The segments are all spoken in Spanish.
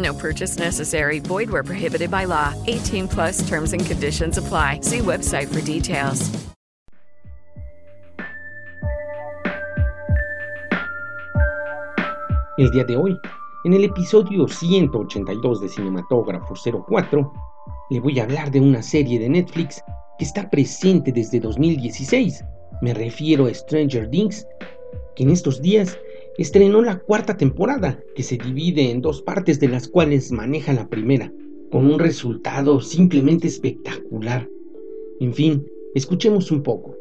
No purchase necessary. Void where prohibited by law. 18 plus terms and conditions apply. See website for details. El día de hoy, en el episodio 182 de Cinematógrafo 04, le voy a hablar de una serie de Netflix que está presente desde 2016. Me refiero a Stranger Things, que en estos días estrenó la cuarta temporada, que se divide en dos partes de las cuales maneja la primera, con un resultado simplemente espectacular. En fin, escuchemos un poco.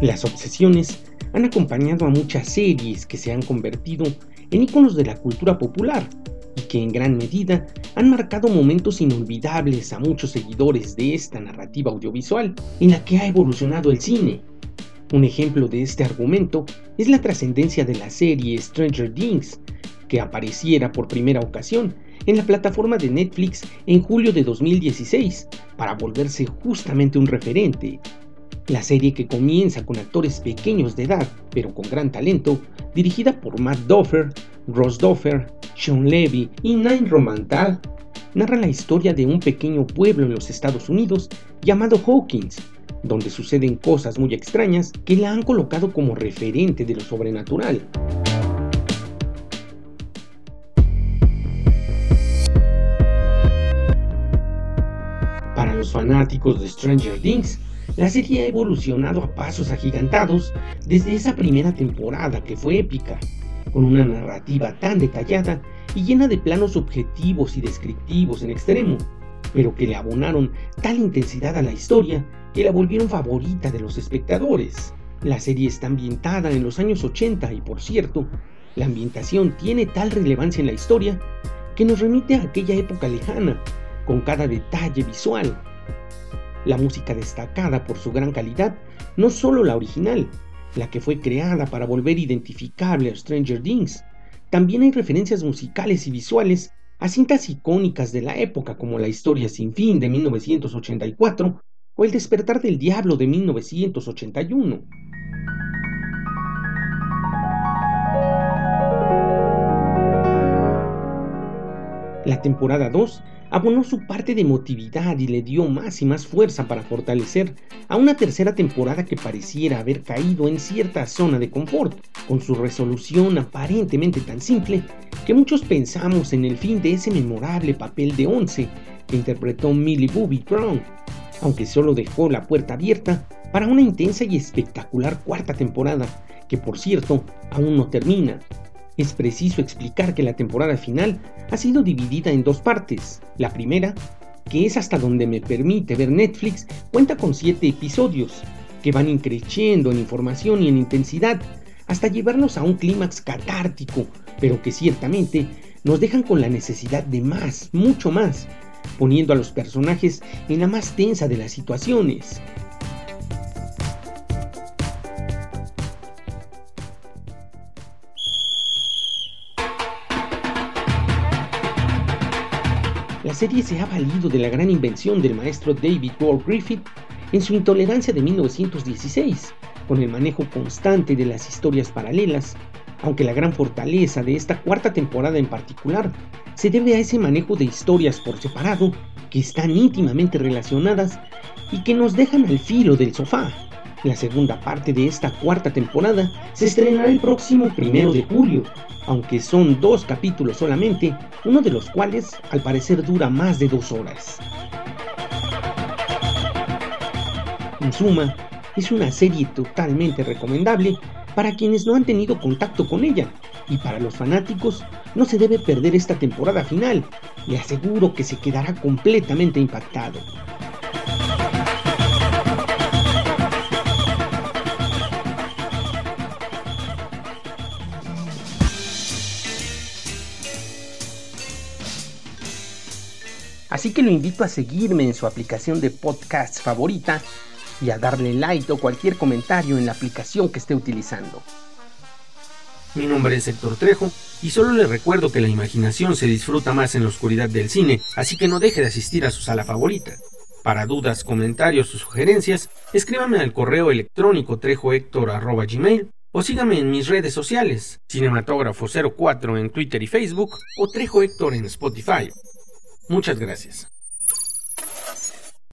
Las obsesiones han acompañado a muchas series que se han convertido en iconos de la cultura popular y que en gran medida han marcado momentos inolvidables a muchos seguidores de esta narrativa audiovisual en la que ha evolucionado el cine. Un ejemplo de este argumento es la trascendencia de la serie Stranger Things, que apareciera por primera ocasión en la plataforma de Netflix en julio de 2016 para volverse justamente un referente la serie que comienza con actores pequeños de edad, pero con gran talento, dirigida por Matt Doffer, Ross Doffer, Sean Levy y Nine Romantal, narra la historia de un pequeño pueblo en los Estados Unidos llamado Hawkins, donde suceden cosas muy extrañas que la han colocado como referente de lo sobrenatural. Para los fanáticos de Stranger Things, la serie ha evolucionado a pasos agigantados desde esa primera temporada que fue épica, con una narrativa tan detallada y llena de planos objetivos y descriptivos en extremo, pero que le abonaron tal intensidad a la historia que la volvieron favorita de los espectadores. La serie está ambientada en los años 80 y por cierto, la ambientación tiene tal relevancia en la historia que nos remite a aquella época lejana, con cada detalle visual, la música destacada por su gran calidad, no solo la original, la que fue creada para volver identificable a Stranger Things, también hay referencias musicales y visuales a cintas icónicas de la época como La historia sin fin de 1984 o El despertar del diablo de 1981. La temporada 2 abonó su parte de emotividad y le dio más y más fuerza para fortalecer a una tercera temporada que pareciera haber caído en cierta zona de confort, con su resolución aparentemente tan simple que muchos pensamos en el fin de ese memorable papel de once que interpretó Millie Bobby Brown, aunque solo dejó la puerta abierta para una intensa y espectacular cuarta temporada, que por cierto aún no termina, es preciso explicar que la temporada final ha sido dividida en dos partes. La primera, que es hasta donde me permite ver Netflix, cuenta con siete episodios, que van increciendo en información y en intensidad, hasta llevarnos a un clímax catártico, pero que ciertamente nos dejan con la necesidad de más, mucho más, poniendo a los personajes en la más tensa de las situaciones. Serie se ha valido de la gran invención del maestro David Ward Griffith en su intolerancia de 1916, con el manejo constante de las historias paralelas, aunque la gran fortaleza de esta cuarta temporada en particular se debe a ese manejo de historias por separado que están íntimamente relacionadas y que nos dejan al filo del sofá. La segunda parte de esta cuarta temporada se estrenará el próximo primero de julio, aunque son dos capítulos solamente, uno de los cuales al parecer dura más de dos horas. En suma, es una serie totalmente recomendable para quienes no han tenido contacto con ella, y para los fanáticos no se debe perder esta temporada final, le aseguro que se quedará completamente impactado. Así que lo invito a seguirme en su aplicación de podcast favorita y a darle like o cualquier comentario en la aplicación que esté utilizando. Mi nombre es Héctor Trejo y solo le recuerdo que la imaginación se disfruta más en la oscuridad del cine, así que no deje de asistir a su sala favorita. Para dudas, comentarios o sugerencias, escríbame al correo electrónico trejohector.gmail o sígame en mis redes sociales, Cinematógrafo04 en Twitter y Facebook o Trejo Héctor en Spotify. Muchas gracias.